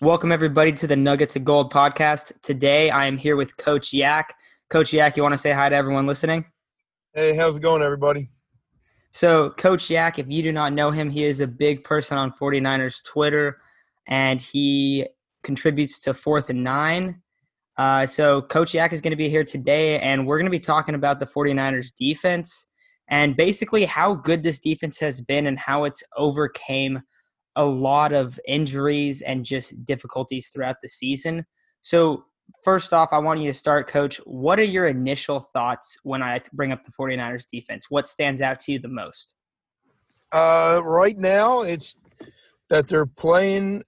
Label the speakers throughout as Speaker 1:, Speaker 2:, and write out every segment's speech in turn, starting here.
Speaker 1: Welcome, everybody, to the Nuggets of Gold podcast. Today, I am here with Coach Yak. Coach Yak, you want to say hi to everyone listening?
Speaker 2: Hey, how's it going, everybody?
Speaker 1: So, Coach Yak, if you do not know him, he is a big person on 49ers Twitter and he contributes to fourth and nine. Uh, so, Coach Yak is going to be here today, and we're going to be talking about the 49ers defense and basically how good this defense has been and how it's overcame a lot of injuries and just difficulties throughout the season. So, first off, I want you to start, Coach. What are your initial thoughts when I bring up the 49ers defense? What stands out to you the most?
Speaker 2: Uh, right now, it's that they're playing,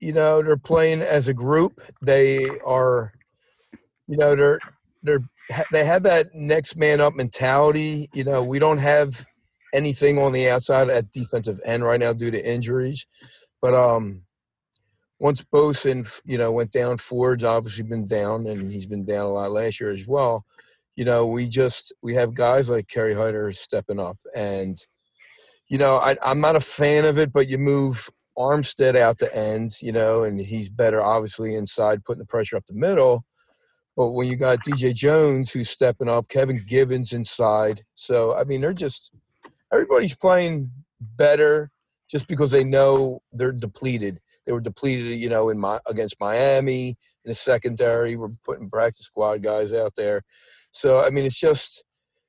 Speaker 2: you know, they're playing as a group. They are, you know, they're, they're, they have that next man up mentality. You know, we don't have anything on the outside at defensive end right now due to injuries. But um, once Bosa, you know, went down, Ford's obviously been down, and he's been down a lot last year as well. You know, we just we have guys like Kerry Hyder stepping up, and you know, I, I'm not a fan of it, but you move Armstead out to end, you know, and he's better obviously inside, putting the pressure up the middle. But when you got DJ Jones who's stepping up, Kevin Givens inside, so I mean, they're just everybody's playing better just because they know they're depleted. They were depleted, you know, in my against Miami in the secondary. We're putting practice squad guys out there. So I mean, it's just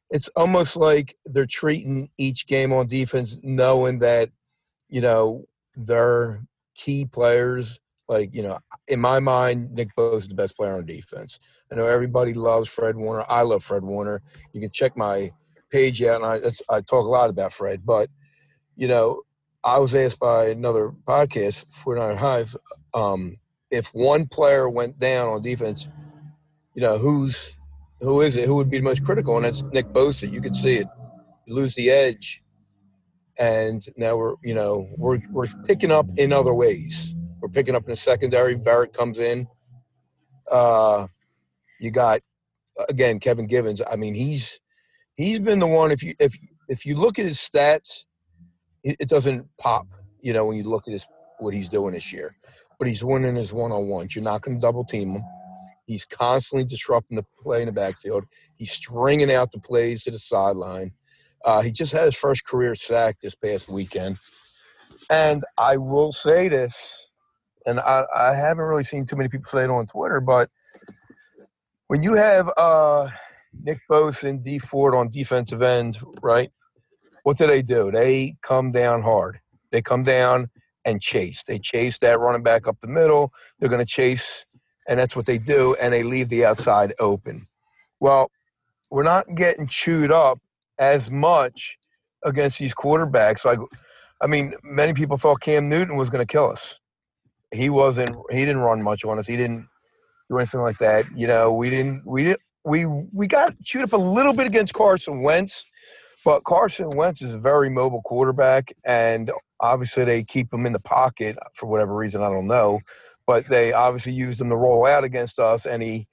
Speaker 2: it's almost like they're treating each game on defense, knowing that you know their key players. Like you know, in my mind, Nick Bosa is the best player on defense. I know everybody loves Fred Warner. I love Fred Warner. You can check my page out, and I, I talk a lot about Fred. But you know, I was asked by another podcast, 49 Hive, um, if one player went down on defense, you know, who's who is it? Who would be the most critical? And that's Nick Bosa. You can see it. You lose the edge, and now we're you know we're we're picking up in other ways. We're picking up in the secondary. Verrett comes in. Uh, you got again Kevin Givens. I mean, he's he's been the one. If you if if you look at his stats, it, doesn't pop. You know when you look at his what he's doing this year, but he's winning his one on ones. You're not going to double team him. He's constantly disrupting the play in the backfield. He's stringing out the plays to the sideline. Uh, he just had his first career sack this past weekend. And I will say this, and I, I haven't really seen too many people say it on Twitter, but when you have uh, Nick Bosa and Dee Ford on defensive end, right? What do they do? They come down hard. They come down and chase. They chase that running back up the middle. They're going to chase, and that's what they do, and they leave the outside open. Well, we're not getting chewed up as much against these quarterbacks. Like, I mean, many people thought Cam Newton was going to kill us. He wasn't. He didn't run much on us. He didn't do anything like that. You know, we didn't. We didn't we we got chewed up a little bit against Carson Wentz, but Carson Wentz is a very mobile quarterback, and obviously they keep him in the pocket for whatever reason I don't know, but they obviously used him to roll out against us, and he,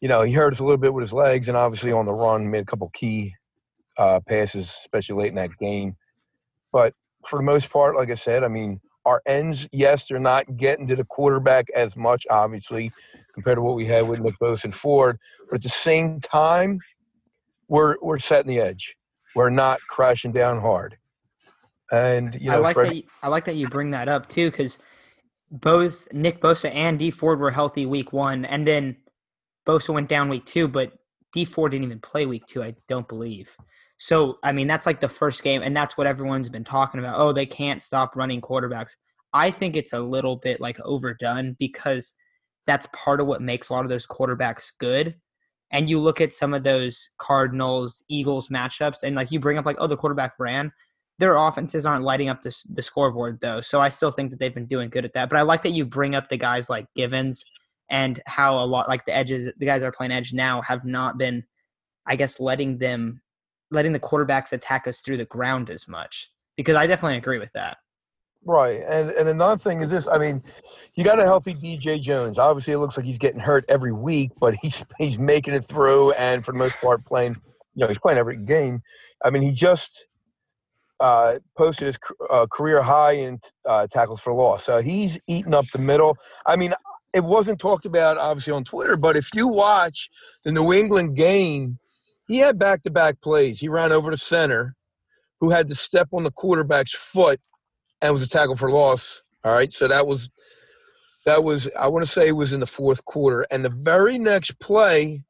Speaker 2: you know, he hurt us a little bit with his legs, and obviously on the run made a couple key uh, passes, especially late in that game. But for the most part, like I said, I mean, our ends, yes, they're not getting to the quarterback as much, obviously, compared to what we had with Nick Bosa and Ford. But at the same time, we're we're setting the edge. We're not crashing down hard. And you know,
Speaker 1: I like Fred- that. You, I like that you bring that up too, because both Nick Bosa and Dee Ford were healthy week one, and then Bosa went down week two, but Dee Ford didn't even play week two. I don't believe. So I mean, that's like the first game, and that's what everyone's been talking about. Oh, they can't stop running quarterbacks. I think it's a little bit like overdone because that's part of what makes a lot of those quarterbacks good. And you look at some of those Cardinals Eagles matchups, and like you bring up like, oh, the quarterback ran. Their offenses aren't lighting up the, the scoreboard though, so I still think that they've been doing good at that. But I like that you bring up the guys like Givens and how a lot like the edges, the guys that are playing edge now have not been, I guess, letting them, letting the quarterbacks attack us through the ground as much. Because I definitely agree with that.
Speaker 2: Right, and and another thing is this. I mean, you got a healthy DJ Jones. Obviously, it looks like he's getting hurt every week, but he's he's making it through, and for the most part, playing. You know, he's playing every game. I mean, he just uh, posted his uh, career high in uh, tackles for loss. So he's eating up the middle. I mean, it wasn't talked about obviously on Twitter, but if you watch the New England game, he had back to back plays. He ran over the center, who had to step on the quarterback's foot and was a tackle for loss. All right. So that was, that was, I want to say it was in the fourth quarter. And the very next play,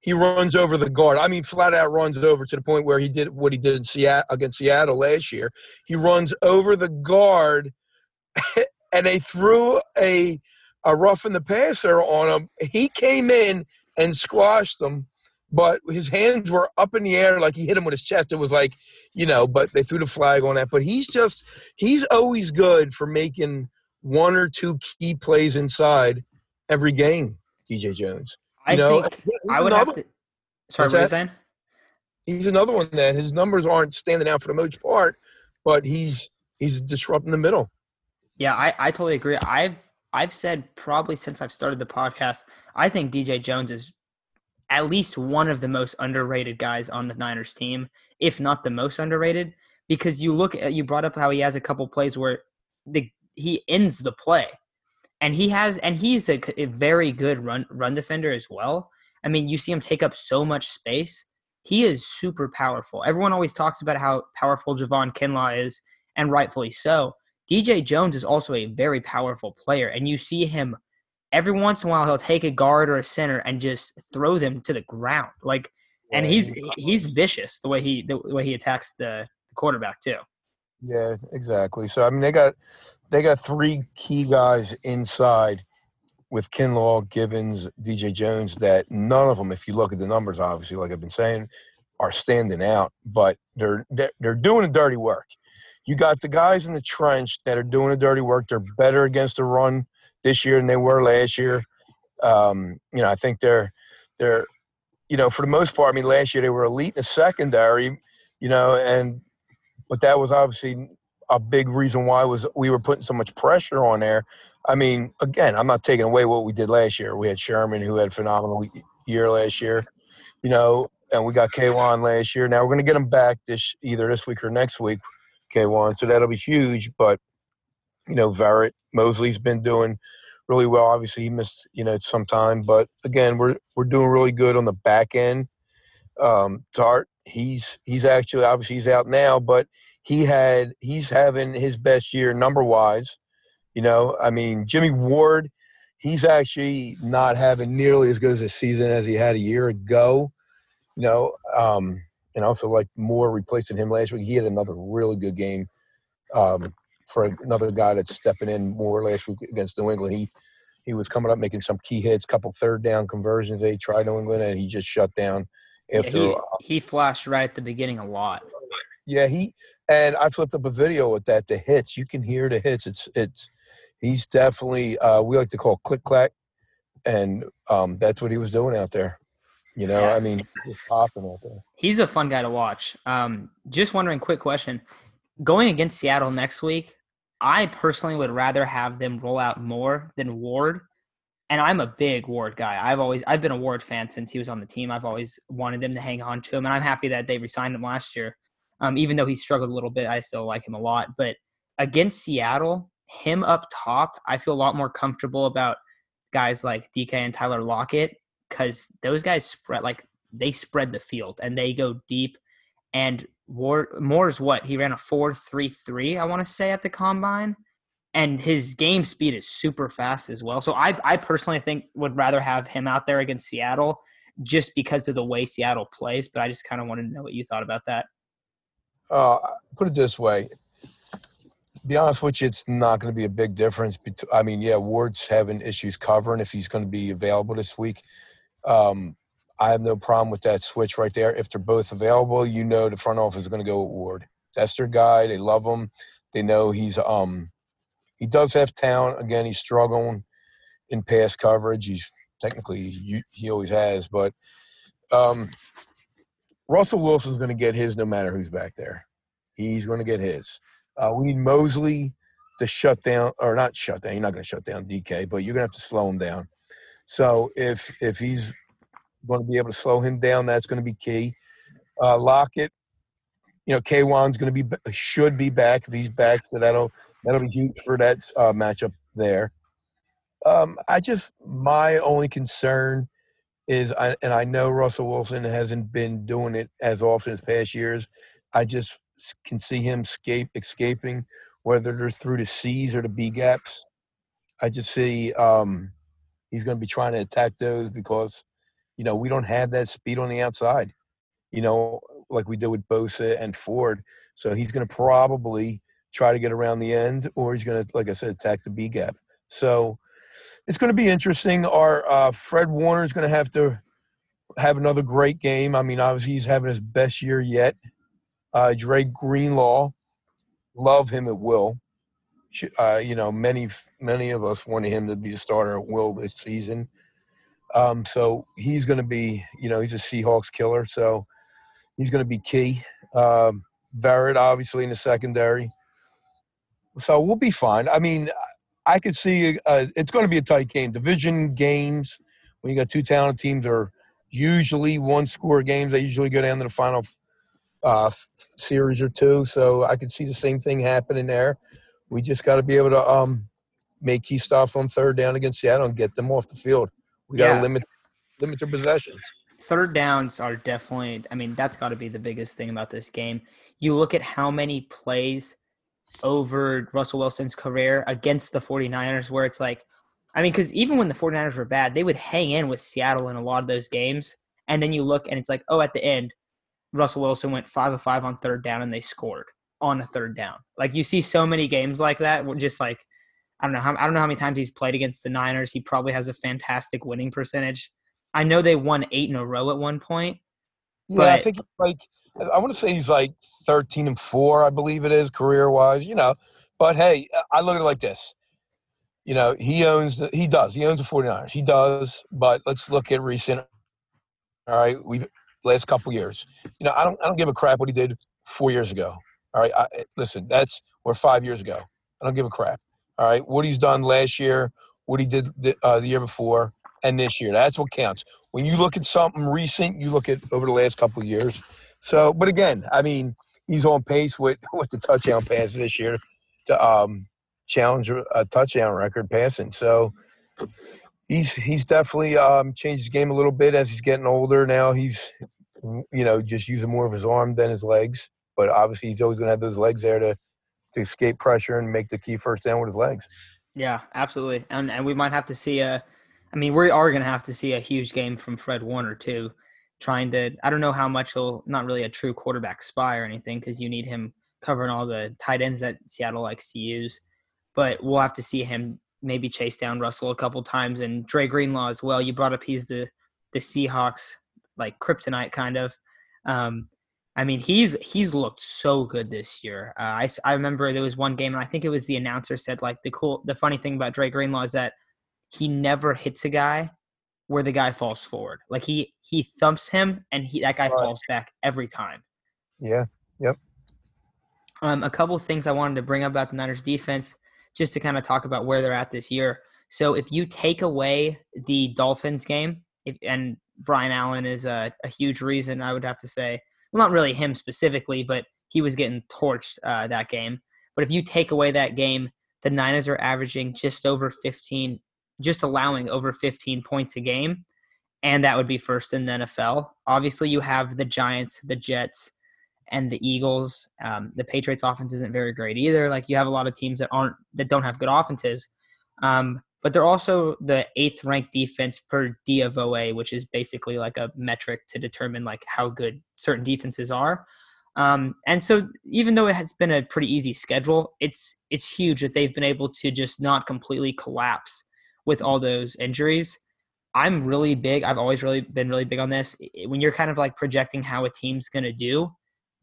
Speaker 2: he runs over the guard. I mean, flat out runs over to the point where he did what he did in Seattle against Seattle last year. He runs over the guard, and they threw a a rough in the passer on him. He came in and squashed them, but his hands were up in the air like he hit him with his chest. It was like, you know, but they threw the flag on that. But he's just he's always good for making one or two key plays inside every game. DJ Jones.
Speaker 1: I
Speaker 2: know,
Speaker 1: think I would have to. Sorry, what you saying?
Speaker 2: He's another one that his numbers aren't standing out for the most part, but he's he's disrupting the middle.
Speaker 1: Yeah, I, I totally agree. I've I've said probably since I've started the podcast, I think DJ Jones is at least one of the most underrated guys on the Niners team, if not the most underrated. Because you look at you brought up how he has a couple plays where the he ends the play and he has and he's a, a, very good run run defender as well. I mean, you see him take up so much space. He is super powerful. Everyone always talks about how powerful Javon Kinlaw is, and rightfully so. DJ Jones is also a very powerful player, and you see him every once in a while. He'll take a guard or a center and just throw them to the ground, like, and he's he's vicious the way he the way he attacks the, the quarterback too.
Speaker 2: Yeah, exactly. So I mean, they got they got three key guys inside with Kinlaw, Givens, DJ Jones. That none of them, if you look at the numbers, obviously, like I've been saying, are standing out. But they're they're, they're doing the dirty work. You got the guys in the trench that are doing the dirty work. They're better against the run this year than they were last year. Um, you know, I think they're they're you know for the most part. I mean, last year they were elite in the secondary. You know, and but that was obviously a big reason why was we were putting so much pressure on there. I mean, again, I'm not taking away what we did last year. We had Sherman who had a phenomenal year last year, you know, and we got K'Waun last year. Now we're going to get him back this either this week or next week, K'Waun. So that'll be huge. But you know, Verrett Moseley's been doing really well. Obviously, he missed you know some time, but again, we're we're doing really good on the back end. Um, Tartt he's he's actually obviously he's out now, but he had he's having his best year number wise. You know, I mean Jimmie Ward, he's actually not having nearly as good as a season as he had a year ago. You know, um, and also like Moore replacing him last week. He had another really good game um, for another guy that's stepping in more last week against New England. He he was coming up making some key hits, couple third down conversions. They tried New England and he just shut down after
Speaker 1: yeah, he, he flashed right at the beginning a lot.
Speaker 2: Yeah, he and I flipped up a video with that. The hits, you can hear the hits. It's it's he's definitely uh, we like to call click clack, and um, that's what he was doing out there. You know, I mean, just popping out there.
Speaker 1: He's a fun guy to watch. Um, just wondering, quick question: going against Seattle next week, I personally would rather have them roll out more than Ward and I'm a big Ward guy. I've always I've been a Ward fan since he was on the team. I've always wanted them to hang on to him, and I'm happy that they resigned him last year. Um, even though he struggled a little bit, I still like him a lot. But against Seattle, him up top, I feel a lot more comfortable about guys like DK and Tyler Lockett because those guys spread like they spread the field and they go deep. And Ward Moore's what he ran a four three three, I want to say at the combine and his game speed is super fast as well. So I I personally think would rather have him out there against Seattle just because of the way Seattle plays. But I just kind of wanted to know what you thought about that.
Speaker 2: Uh, put it this way. Be honest with you, it's not going to be a big difference. Between, I mean, yeah, Ward's having issues covering if he's going to be available this week. Um, I have no problem with that switch right there. If they're both available, you know the front office is going to go with Ward. That's their guy. They love him. They know he's um he does have talent. Again, he's struggling in pass coverage. He's technically he, always has, but um, Russell Wilson's going to get his no matter who's back there. He's going to get his. Uh, we need Moseley to shut down or not shut down. You're not going to shut down DK, but you're going to have to slow him down. So if if he's going to be able to slow him down, that's going to be key. Uh, Lockett, you know, K'Waun's going to be should be back if he's back, so that'll that'll be huge for that uh, matchup there. Um, I just my only concern is, I, and I know Russell Wilson hasn't been doing it as often as past years. I just can see him escape escaping, whether they're through the C's or the B gaps. I just see um, he's going to be trying to attack those because, you know, we don't have that speed on the outside, you know, like we did with Bosa and Ford. So he's going to probably try to get around the end, or he's going to, like I said, attack the B gap. So it's going to be interesting. Our uh, Fred Warner is going to have to have another great game. I mean, obviously he's having his best year yet. Uh, Dre Greenlaw, love him at will. Uh, you know, many many of us wanted him to be a starter at will this season. Um, so he's going to be, you know, he's a Seahawks killer. So he's going to be key. Um, Verrett, obviously, in the secondary. So we'll be fine. I mean, I could see uh, it's going to be a tight game. Division games, when you got two talented teams, are usually one score games. They usually go down to the final uh, series or two. So I could see the same thing happening there. We just got to be able to um, make key stops on third down against Seattle and get them off the field. We got to yeah. limit limit their possessions.
Speaker 1: Third downs are definitely. I mean, that's got to be the biggest thing about this game. You look at how many plays over Russell Wilson's career against the 49ers, where it's like, I mean, because even when the 49ers were bad, they would hang in with Seattle in a lot of those games. And then you look and it's like, oh, at the end, Russell Wilson went five of five on third down and they scored on a third down. Like you see so many games like that. Just like, I don't know how I don't know how many times he's played against the Niners. He probably has a fantastic winning percentage. I know they won eight in a row at one point.
Speaker 2: Yeah, but, I think like I want to say he's like thirteen and four, I believe it is career wise. You know, but hey, I look at it like this. You know, he owns the, he does he owns the 49ers. He does, but let's look at recent. All right, we last couple years. You know, I don't I don't give a crap what he did four years ago. All right, I, listen, that's or five years ago. I don't give a crap. All right, what he's done last year, what he did the, uh, the year before, and this year. That's what counts. When you look at something recent, you look at over the last couple of years. So, but again, I mean, he's on pace with with the touchdown pass this year to um, challenge a touchdown record passing. So he's he's definitely um, changed his game a little bit as he's getting older. Now he's you know just using more of his arm than his legs, but obviously he's always going to have those legs there to to escape pressure and make the key first down with his legs.
Speaker 1: Yeah, absolutely, and and we might have to see a. I mean, we are going to have to see a huge game from Fred Warner too. Trying to, I don't know how much he'll not really a true quarterback spy or anything because you need him covering all the tight ends that Seattle likes to use. But we'll have to see him maybe chase down Russell a couple times and Dre Greenlaw as well. You brought up he's the the Seahawks like kryptonite kind of. Um, I mean, he's he's looked so good this year. Uh, I I remember there was one game, and I think it was the announcer said like the cool, the funny thing about Dre Greenlaw is that he never hits a guy where the guy falls forward. Like he he thumps him, and he that guy right. falls back every time.
Speaker 2: Yeah. Yep.
Speaker 1: Um, a couple things I wanted to bring up about the Niners defense just to kind of talk about where they're at this year. So if you take away the Dolphins game, if, and Brian Allen is a, a, huge reason, I would have to say, well, not really him specifically, but he was getting torched uh, that game. But if you take away that game, the Niners are averaging just over 15, just allowing over 15 points a game. And that would be first in the NFL. Obviously, you have the Giants, the Jets, and the Eagles. Um, the Patriots offense isn't very great either. Like you have a lot of teams that aren't that don't have good offenses. Um, but they're also the eighth ranked defense per DVOA, which is basically like a metric to determine like how good certain defenses are. Um, and so even though it has been a pretty easy schedule, it's it's huge that they've been able to just not completely collapse with all those injuries. I'm really big. I've always really been really big on this. When you're kind of like projecting how a team's going to do,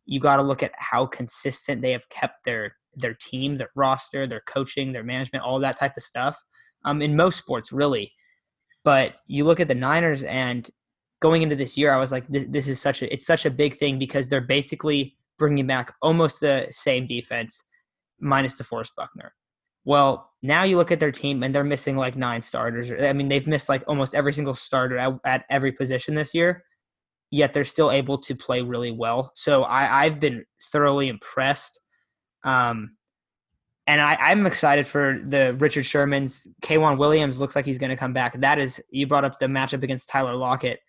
Speaker 1: you got to look at how consistent they have kept their their team, their roster, their coaching, their management, all that type of stuff. Um, in most sports, really. But you look at the Niners, and going into this year, I was like, this, this is such a it's such a big thing because they're basically bringing back almost the same defense, minus DeForest Buckner. Well, now you look at their team and they're missing like nine starters. I mean, they've missed like almost every single starter at, at every position this year, yet they're still able to play really well. So I, I've been thoroughly impressed. Um, and I, am excited for the Richard Sherman's. K'Waun Williams looks like he's going to come back. That is, you brought up the matchup against Tyler Lockett.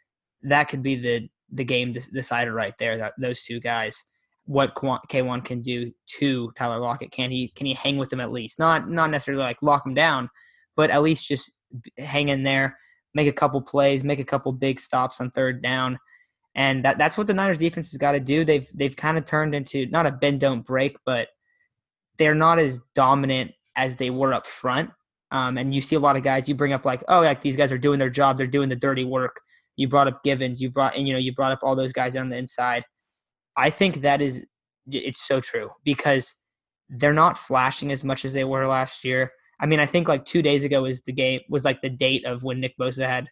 Speaker 1: That could be the the game decider right there. That those two guys, what K'Waun can do to Tyler Lockett. Can he can he hang with him at least? Not not necessarily like lock him down, but at least just hang in there, make a couple plays, make a couple big stops on third down. And that, that's what the Niners defense has got to do. They've they've kind of turned into not a bend don't break, but they're not as dominant as they were up front. Um, and you see a lot of guys you bring up like, oh, like these guys are doing their job, they're doing the dirty work. You brought up Givens, you brought and you know you brought up all those guys on the inside. I think that is it's so true because they're not flashing as much as they were last year. I mean, I think like two days ago was the game was like the date of when Nick Bosa had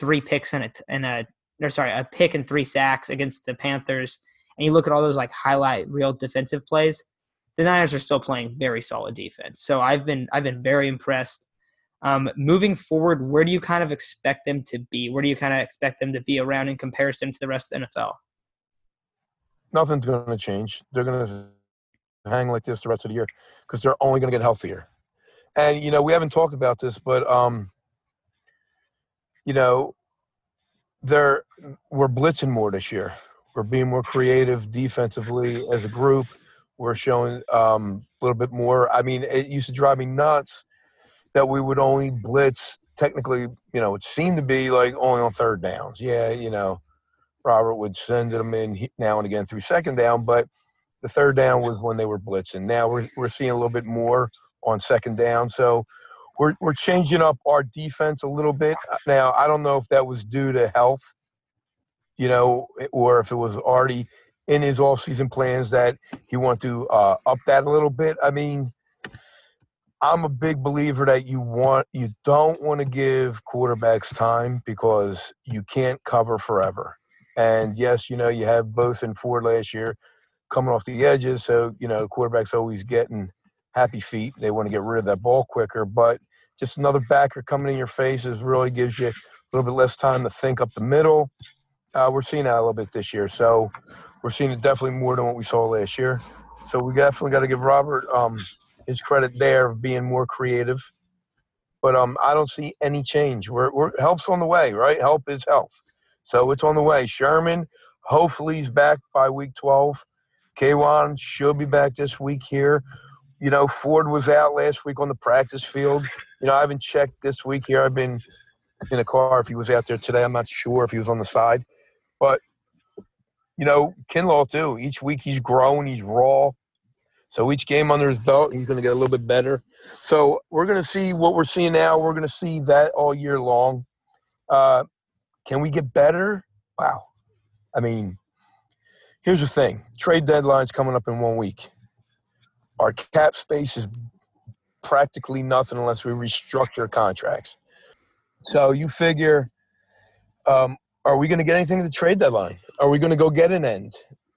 Speaker 1: three picks and a and a or sorry a pick and three sacks against the Panthers. And you look at all those like highlight real defensive plays the Niners are still playing very solid defense. So I've been I've been very impressed. Um, moving forward, where do you kind of expect them to be? Where do you kind of expect them to be around in comparison to the rest of the NFL?
Speaker 2: Nothing's going to change. They're going to hang like this the rest of the year because they're only going to get healthier. And you know, we haven't talked about this, but um, you know, they're we're blitzing more this year. We're being more creative defensively as a group we're showing um, a little bit more. I mean, it used to drive me nuts that we would only blitz. Technically, you know, it seemed to be like only on third downs. Yeah, you know, Robert would send them in now and again through second down, but the third down was when they were blitzing. Now we're we're seeing a little bit more on second down. So we're we're changing up our defense a little bit. Now I don't know if that was due to health, you know, or if it was already in his off-season plans that he want to uh, up that a little bit. I mean, I'm a big believer that you want you don't want to give quarterbacks time because you can't cover forever. And yes, you know you have both in Ford last year coming off the edges, so you know quarterbacks always getting happy feet. They want to get rid of that ball quicker, but just another backer coming in your face is really gives you a little bit less time to think up the middle. Uh, we're seeing that a little bit this year, so we're seeing it definitely more than what we saw last year. So we definitely got to give Robert um, his credit there of being more creative. But um, I don't see any change. We're, we're help's on the way, right? Help is health, so it's on the way. Sherman, hopefully, he's back by week 12. K'Waun should be back this week here. You know, Ford was out last week on the practice field. You know, I haven't checked this week here. I've been in a car if he was out there today. I'm not sure if he was on the side. But you know, Kinlaw too. Each week he's growing, he's raw. So each game under his belt, he's going to get a little bit better. So we're going to see what we're seeing now. We're going to see that all year long. Uh, can we get better? Wow. I mean, here's the thing: trade deadline's coming up in one week. Our cap space is practically nothing unless we restructure contracts. So you figure, um, are we going to get anything to the trade deadline? Are we going to go get an end?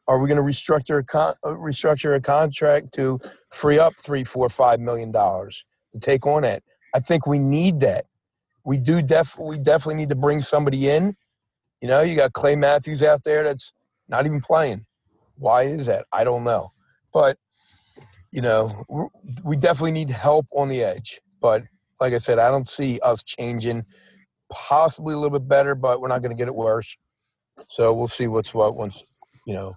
Speaker 2: Are we going to restructure a con- uh, restructure a contract to free up three, four, five million dollars to take on it? I think we need that. We do def we definitely need to bring somebody in. You know, you got Clay Matthews out there that's not even playing. Why is that? I don't know. But you know, we definitely need help on the edge. But like I said, I don't see us changing. Possibly a little bit better, but we're not going to get it worse. So we'll see what's what once you know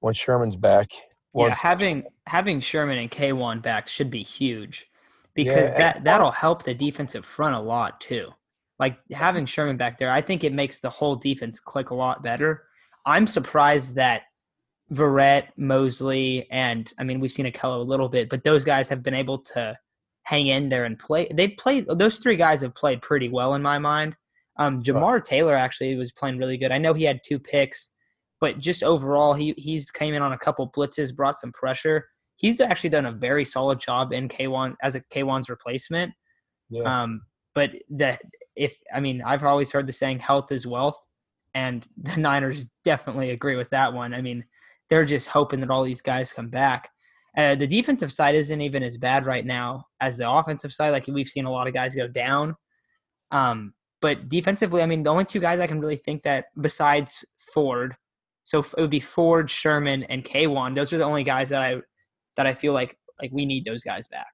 Speaker 2: once Sherman's back.
Speaker 1: Once, yeah, having having Sherman and K'Waun back should be huge because yeah, that that'll help the defensive front a lot too. Like having Sherman back there, I think it makes the whole defense click a lot better. I'm surprised that Verrett, Moseley, and I mean we've seen Ahkello a little bit, but those guys have been able to hang in there and play. They've played; those three guys have played pretty well in my mind. Um, Jamar Taylor actually was playing really good. I know he had two picks, but just overall, he he's came in on a couple blitzes, brought some pressure. He's actually done a very solid job in K'Waun as a K'Waun's replacement. Yeah. Um, but the if I mean I've always heard the saying health is wealth, and the Niners definitely agree with that one. I mean they're just hoping that all these guys come back. Uh, the defensive side isn't even as bad right now as the offensive side. Like we've seen a lot of guys go down. Um, but defensively, I mean, the only two guys I can really think that besides Ford, so it would be Ford, Sherman, and K'Waun. Those are the only guys that I that I feel like like we need those guys back.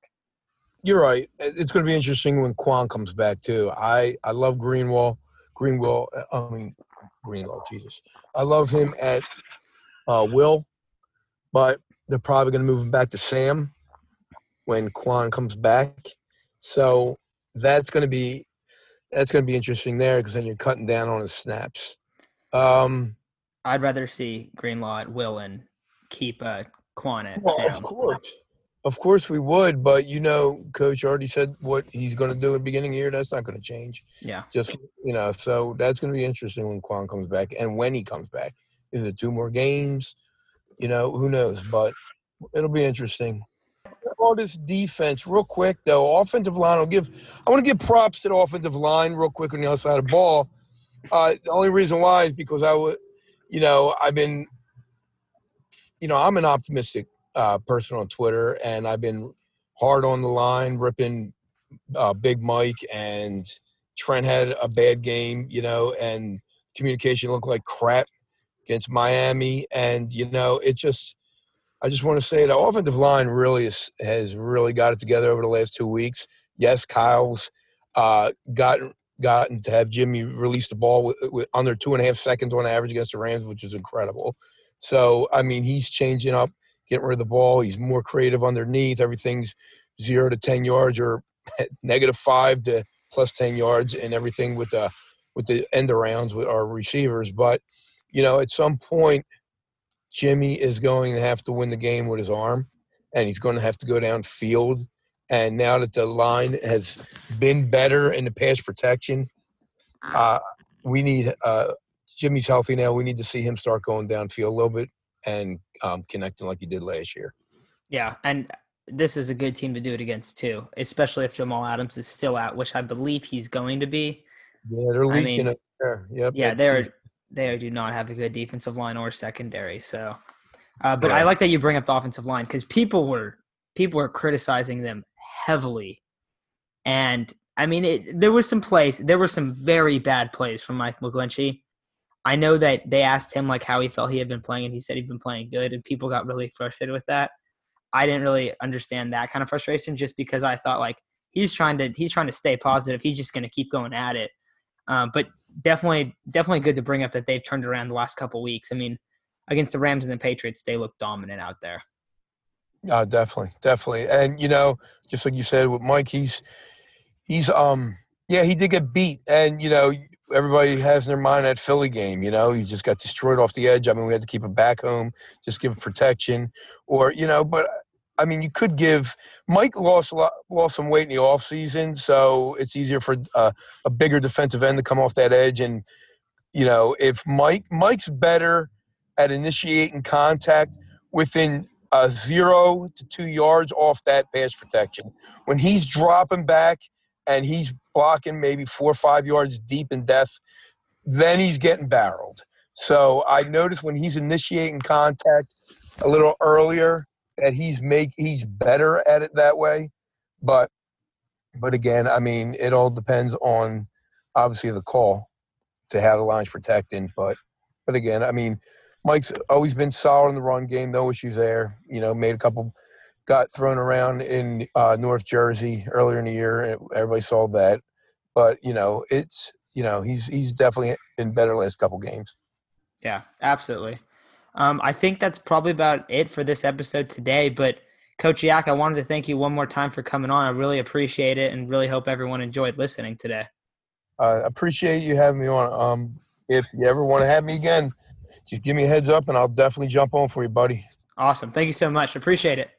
Speaker 2: You're right. It's going to be interesting when Kwon comes back too. I I love Greenwell. Greenwell. I mean Greenwell. Jesus, I love him at uh, Will, but they're probably going to move him back to Sam when Kwon comes back. So that's going to be that's going to be interesting there because then you're cutting down on his snaps. Um,
Speaker 1: I'd rather see Greenlaw at Will and keep uh, Kwon at
Speaker 2: well. Of course. Of course we would, but you know, coach already said what he's going to do at the beginning of the year. That's not going to change.
Speaker 1: Yeah.
Speaker 2: Just you know, so that's going to be interesting when Kwon comes back and when he comes back. Is it two more games? You know, who knows? But it'll be interesting. All this defense, real quick though. Offensive line, I'll give. I want to give props to the offensive line, real quick on the other side of the ball. Uh, the only reason why is because I would, you know, I've been, you know, I'm an optimistic uh, person on Twitter, and I've been hard on the line, ripping uh, Big Mike and Trent had a bad game, you know, and communication looked like crap against Miami, and you know, it just. I just want to say the offensive line really is, has really got it together over the last two weeks. Yes, Kyle's uh, gotten gotten to have Jimmy release the ball with, with under two and a half seconds on average against the Rams, which is incredible. So I mean, he's changing up, getting rid of the ball. He's more creative underneath. Everything's zero to ten yards or negative five to plus ten yards, and everything with the with the end arounds with our receivers. But you know, at some point Jimmy is going to have to win the game with his arm, and he's going to have to go downfield. And now that the line has been better in the pass protection, uh, we need uh, Jimmy's healthy now. We need to see him start going downfield a little bit and um, connecting like he did last year.
Speaker 1: Yeah, and this is a good team to do it against too, especially if Jamal Adams is still out, which I believe he's going to be.
Speaker 2: Yeah, they're leaking I mean, it there. Yep,
Speaker 1: yeah, they're they do not have a good defensive line or secondary. So, uh, but yeah. I like that you bring up the offensive line because people were people were criticizing them heavily, and I mean, it, there was some plays. There were some very bad plays from Mike McGlinchey. I know that they asked him like how he felt he had been playing, and he said he'd been playing good, and people got really frustrated with that. I didn't really understand that kind of frustration just because I thought like he's trying to he's trying to stay positive. He's just going to keep going at it. Um, but definitely, definitely good to bring up that they've turned around the last couple weeks. I mean, against the Rams and the Patriots, they look dominant out there.
Speaker 2: Uh, definitely, definitely, and you know, just like you said with Mike, he's he's um yeah he did get beat, and you know everybody has in their mind that Philly game. You know, he just got destroyed off the edge. I mean, we had to keep him back home, just give him protection, or you know, but I mean, you could give Mike lost a lot, lost some weight in the off season, so it's easier for uh, a bigger defensive end to come off that edge. And you know, if Mike Mike's better at initiating contact within uh, zero to two yards off that pass protection, when he's dropping back and he's blocking maybe four or five yards deep in depth, then he's getting barreled. So I noticed when he's initiating contact a little earlier that he's make he's better at it that way. But but again, I mean, it all depends on obviously the call to have the lines protecting. But but again, I mean, Mike's always been solid in the run game, no issues there. You know, made a couple got thrown around in uh, North Jersey earlier in the year. Everybody saw that, but you know, it's you know he's he's definitely been better last couple games.
Speaker 1: Yeah, absolutely. Um, I think that's probably about it for this episode today. But Coach Yak, I wanted to thank you one more time for coming on. I really appreciate it, and really hope everyone enjoyed listening today.
Speaker 2: I uh, appreciate you having me on. Um, if you ever want to have me again, just give me a heads up, and I'll definitely jump on for you, buddy.
Speaker 1: Awesome. Thank you so much. Appreciate it.